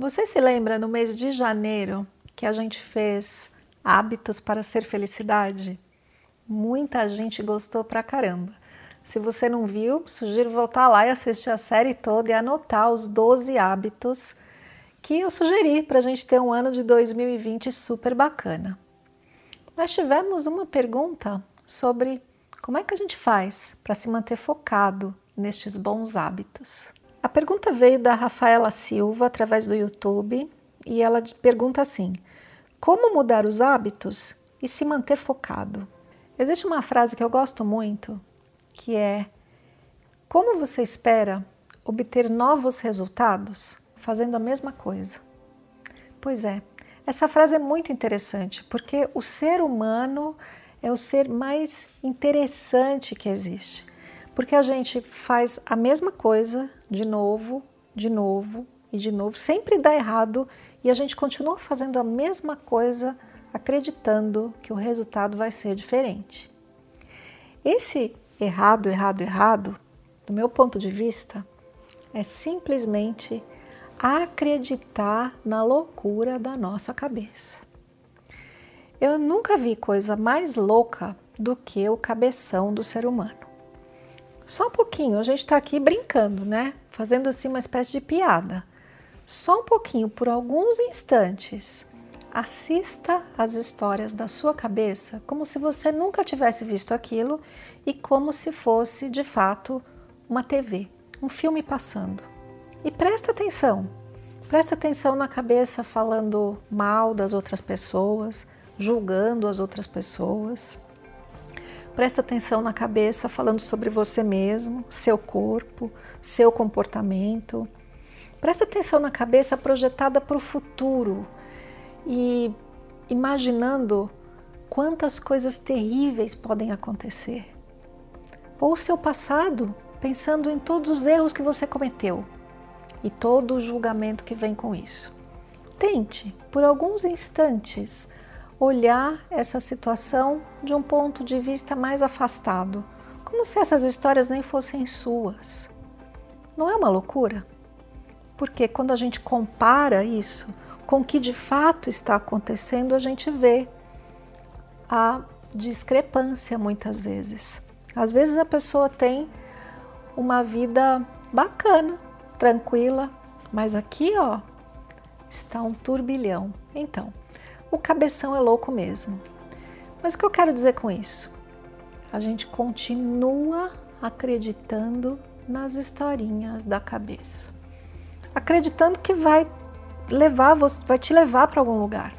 Você se lembra no mês de janeiro que a gente fez hábitos para ser felicidade? Muita gente gostou pra caramba. Se você não viu, sugiro voltar lá e assistir a série toda e anotar os 12 hábitos que eu sugeri para a gente ter um ano de 2020 super bacana. Nós tivemos uma pergunta sobre como é que a gente faz para se manter focado nestes bons hábitos. A pergunta veio da Rafaela Silva através do YouTube e ela pergunta assim: Como mudar os hábitos e se manter focado? Existe uma frase que eu gosto muito que é: Como você espera obter novos resultados fazendo a mesma coisa? Pois é, essa frase é muito interessante porque o ser humano é o ser mais interessante que existe porque a gente faz a mesma coisa de novo, de novo e de novo, sempre dá errado e a gente continua fazendo a mesma coisa acreditando que o resultado vai ser diferente. Esse errado, errado, errado, do meu ponto de vista, é simplesmente acreditar na loucura da nossa cabeça. Eu nunca vi coisa mais louca do que o cabeção do ser humano. Só um pouquinho, a gente está aqui brincando, né? Fazendo assim uma espécie de piada. Só um pouquinho, por alguns instantes, assista às histórias da sua cabeça como se você nunca tivesse visto aquilo e como se fosse de fato uma TV, um filme passando. E presta atenção, presta atenção na cabeça falando mal das outras pessoas, julgando as outras pessoas. Presta atenção na cabeça falando sobre você mesmo, seu corpo, seu comportamento. Presta atenção na cabeça projetada para o futuro e imaginando quantas coisas terríveis podem acontecer. Ou seu passado, pensando em todos os erros que você cometeu e todo o julgamento que vem com isso. Tente, por alguns instantes, olhar essa situação de um ponto de vista mais afastado, como se essas histórias nem fossem suas. Não é uma loucura? Porque quando a gente compara isso com o que de fato está acontecendo, a gente vê a discrepância muitas vezes. Às vezes a pessoa tem uma vida bacana, tranquila, mas aqui, ó, está um turbilhão. Então, o cabeção é louco mesmo. Mas o que eu quero dizer com isso? A gente continua acreditando nas historinhas da cabeça. Acreditando que vai levar, vai te levar para algum lugar.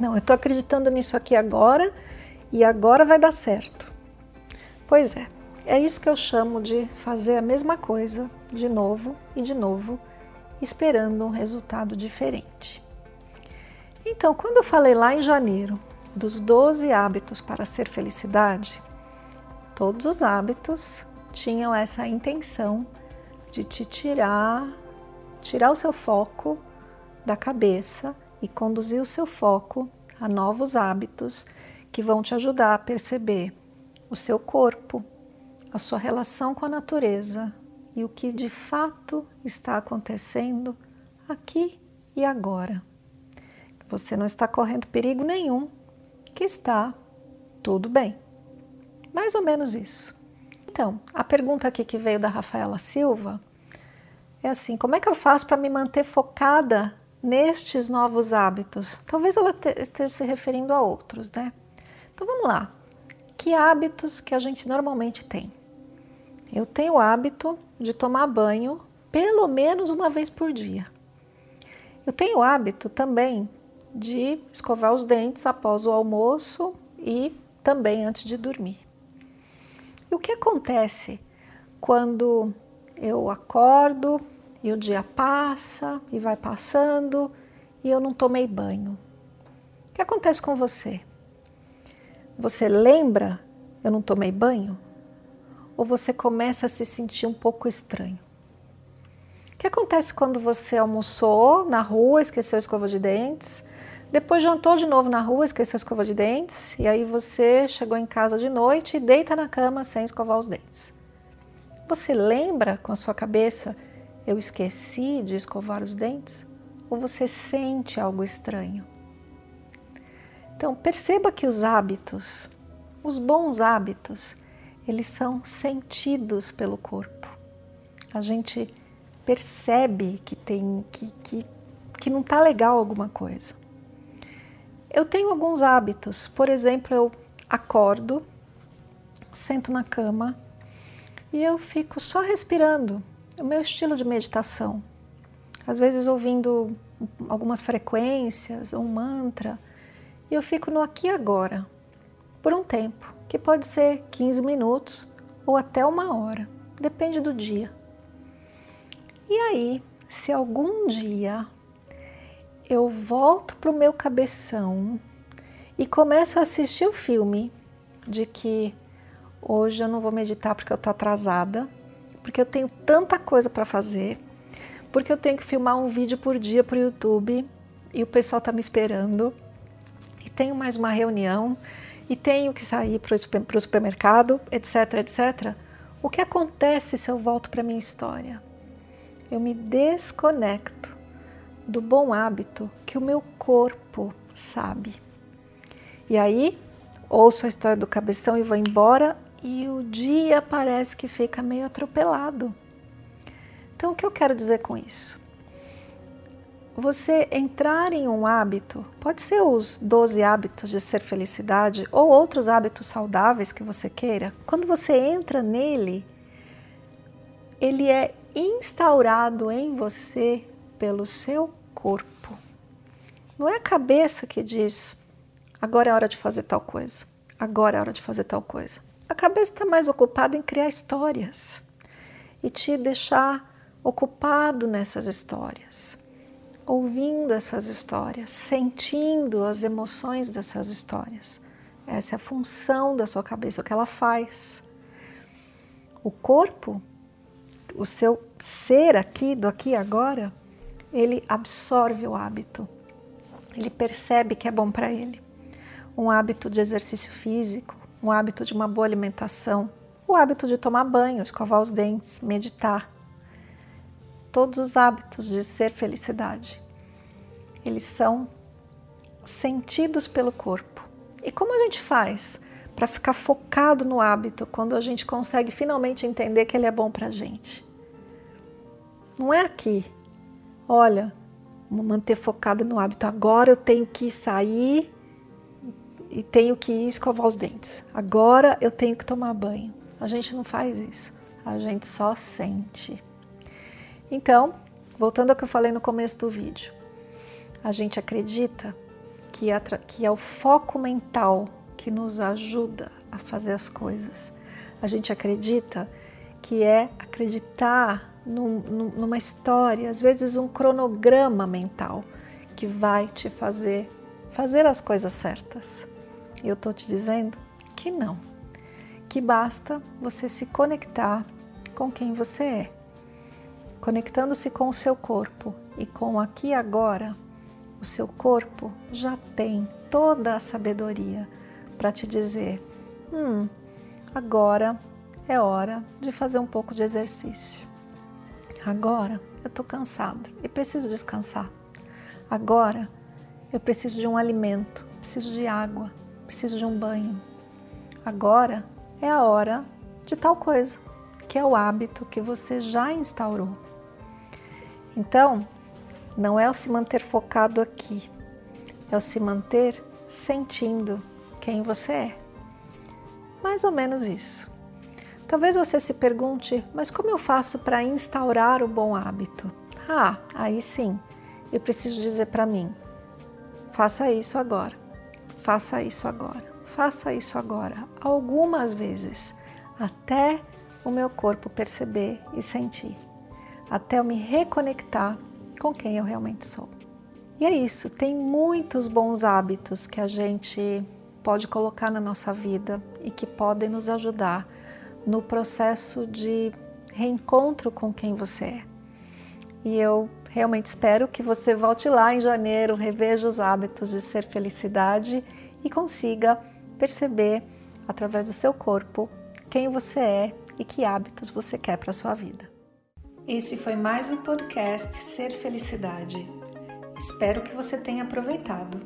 Não, eu estou acreditando nisso aqui agora e agora vai dar certo. Pois é, é isso que eu chamo de fazer a mesma coisa de novo e de novo, esperando um resultado diferente. Então, quando eu falei lá em janeiro dos 12 hábitos para ser felicidade, todos os hábitos tinham essa intenção de te tirar, tirar o seu foco da cabeça e conduzir o seu foco a novos hábitos que vão te ajudar a perceber o seu corpo, a sua relação com a natureza e o que de fato está acontecendo aqui e agora você não está correndo perigo nenhum, que está tudo bem. Mais ou menos isso. Então, a pergunta aqui que veio da Rafaela Silva é assim: como é que eu faço para me manter focada nestes novos hábitos? Talvez ela esteja se referindo a outros, né? Então vamos lá. Que hábitos que a gente normalmente tem? Eu tenho o hábito de tomar banho pelo menos uma vez por dia. Eu tenho o hábito também de escovar os dentes após o almoço e também antes de dormir. E o que acontece quando eu acordo e o dia passa e vai passando e eu não tomei banho. O que acontece com você? Você lembra eu não tomei banho? Ou você começa a se sentir um pouco estranho? O que acontece quando você almoçou na rua, esqueceu a escova de dentes, depois jantou de novo na rua, esqueceu a escova de dentes, e aí você chegou em casa de noite e deita na cama sem escovar os dentes? Você lembra com a sua cabeça, eu esqueci de escovar os dentes? Ou você sente algo estranho? Então, perceba que os hábitos, os bons hábitos, eles são sentidos pelo corpo. A gente percebe que tem que, que, que não está legal alguma coisa. Eu tenho alguns hábitos, por exemplo, eu acordo, sento na cama, e eu fico só respirando, o meu estilo de meditação. Às vezes ouvindo algumas frequências, um mantra, e eu fico no aqui e agora, por um tempo, que pode ser 15 minutos ou até uma hora, depende do dia. E aí, se algum dia eu volto para o meu cabeção e começo a assistir o filme de que Hoje eu não vou meditar porque eu tô atrasada, porque eu tenho tanta coisa para fazer, porque eu tenho que filmar um vídeo por dia para o YouTube e o pessoal tá me esperando, e tenho mais uma reunião, e tenho que sair para o supermercado, etc, etc. O que acontece se eu volto para minha história? Eu me desconecto do bom hábito que o meu corpo sabe. E aí, ouço a história do cabeção e vou embora e o dia parece que fica meio atropelado. Então, o que eu quero dizer com isso? Você entrar em um hábito, pode ser os 12 hábitos de ser felicidade ou outros hábitos saudáveis que você queira, quando você entra nele, ele é instaurado em você pelo seu corpo. Não é a cabeça que diz, agora é hora de fazer tal coisa, agora é hora de fazer tal coisa. A cabeça está mais ocupada em criar histórias e te deixar ocupado nessas histórias, ouvindo essas histórias, sentindo as emoções dessas histórias. Essa é a função da sua cabeça, o que ela faz. O corpo, o seu ser aqui, do aqui agora, ele absorve o hábito. Ele percebe que é bom para ele. Um hábito de exercício físico, um hábito de uma boa alimentação, o hábito de tomar banho, escovar os dentes, meditar. Todos os hábitos de ser felicidade, eles são sentidos pelo corpo. E como a gente faz para ficar focado no hábito quando a gente consegue finalmente entender que ele é bom para a gente? Não é aqui. Olha, manter focada no hábito. Agora eu tenho que sair e tenho que escovar os dentes. Agora eu tenho que tomar banho. A gente não faz isso. A gente só sente. Então, voltando ao que eu falei no começo do vídeo, a gente acredita que é, que é o foco mental que nos ajuda a fazer as coisas. A gente acredita que é acreditar num, numa história, às vezes um cronograma mental que vai te fazer fazer as coisas certas. Eu estou te dizendo que não, que basta você se conectar com quem você é. Conectando-se com o seu corpo e com aqui e agora, o seu corpo já tem toda a sabedoria para te dizer: hum, agora é hora de fazer um pouco de exercício. Agora eu estou cansado e preciso descansar. Agora eu preciso de um alimento, preciso de água, preciso de um banho. Agora é a hora de tal coisa, que é o hábito que você já instaurou. Então, não é o se manter focado aqui, é o se manter sentindo quem você é. Mais ou menos isso. Talvez você se pergunte, mas como eu faço para instaurar o bom hábito? Ah, aí sim, eu preciso dizer para mim: faça isso agora. Faça isso agora, faça isso agora, algumas vezes, até o meu corpo perceber e sentir, até eu me reconectar com quem eu realmente sou. E é isso, tem muitos bons hábitos que a gente pode colocar na nossa vida e que podem nos ajudar no processo de reencontro com quem você é. E eu realmente espero que você volte lá em janeiro, reveja os hábitos de ser felicidade e consiga perceber através do seu corpo quem você é e que hábitos você quer para a sua vida. Esse foi mais um podcast Ser Felicidade. Espero que você tenha aproveitado.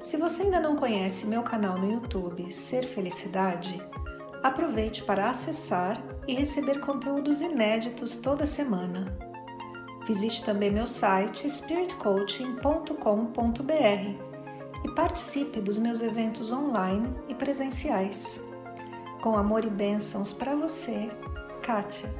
Se você ainda não conhece meu canal no YouTube Ser Felicidade, aproveite para acessar e receber conteúdos inéditos toda semana. Visite também meu site spiritcoaching.com.br e participe dos meus eventos online e presenciais. Com amor e bênçãos para você, Kátia.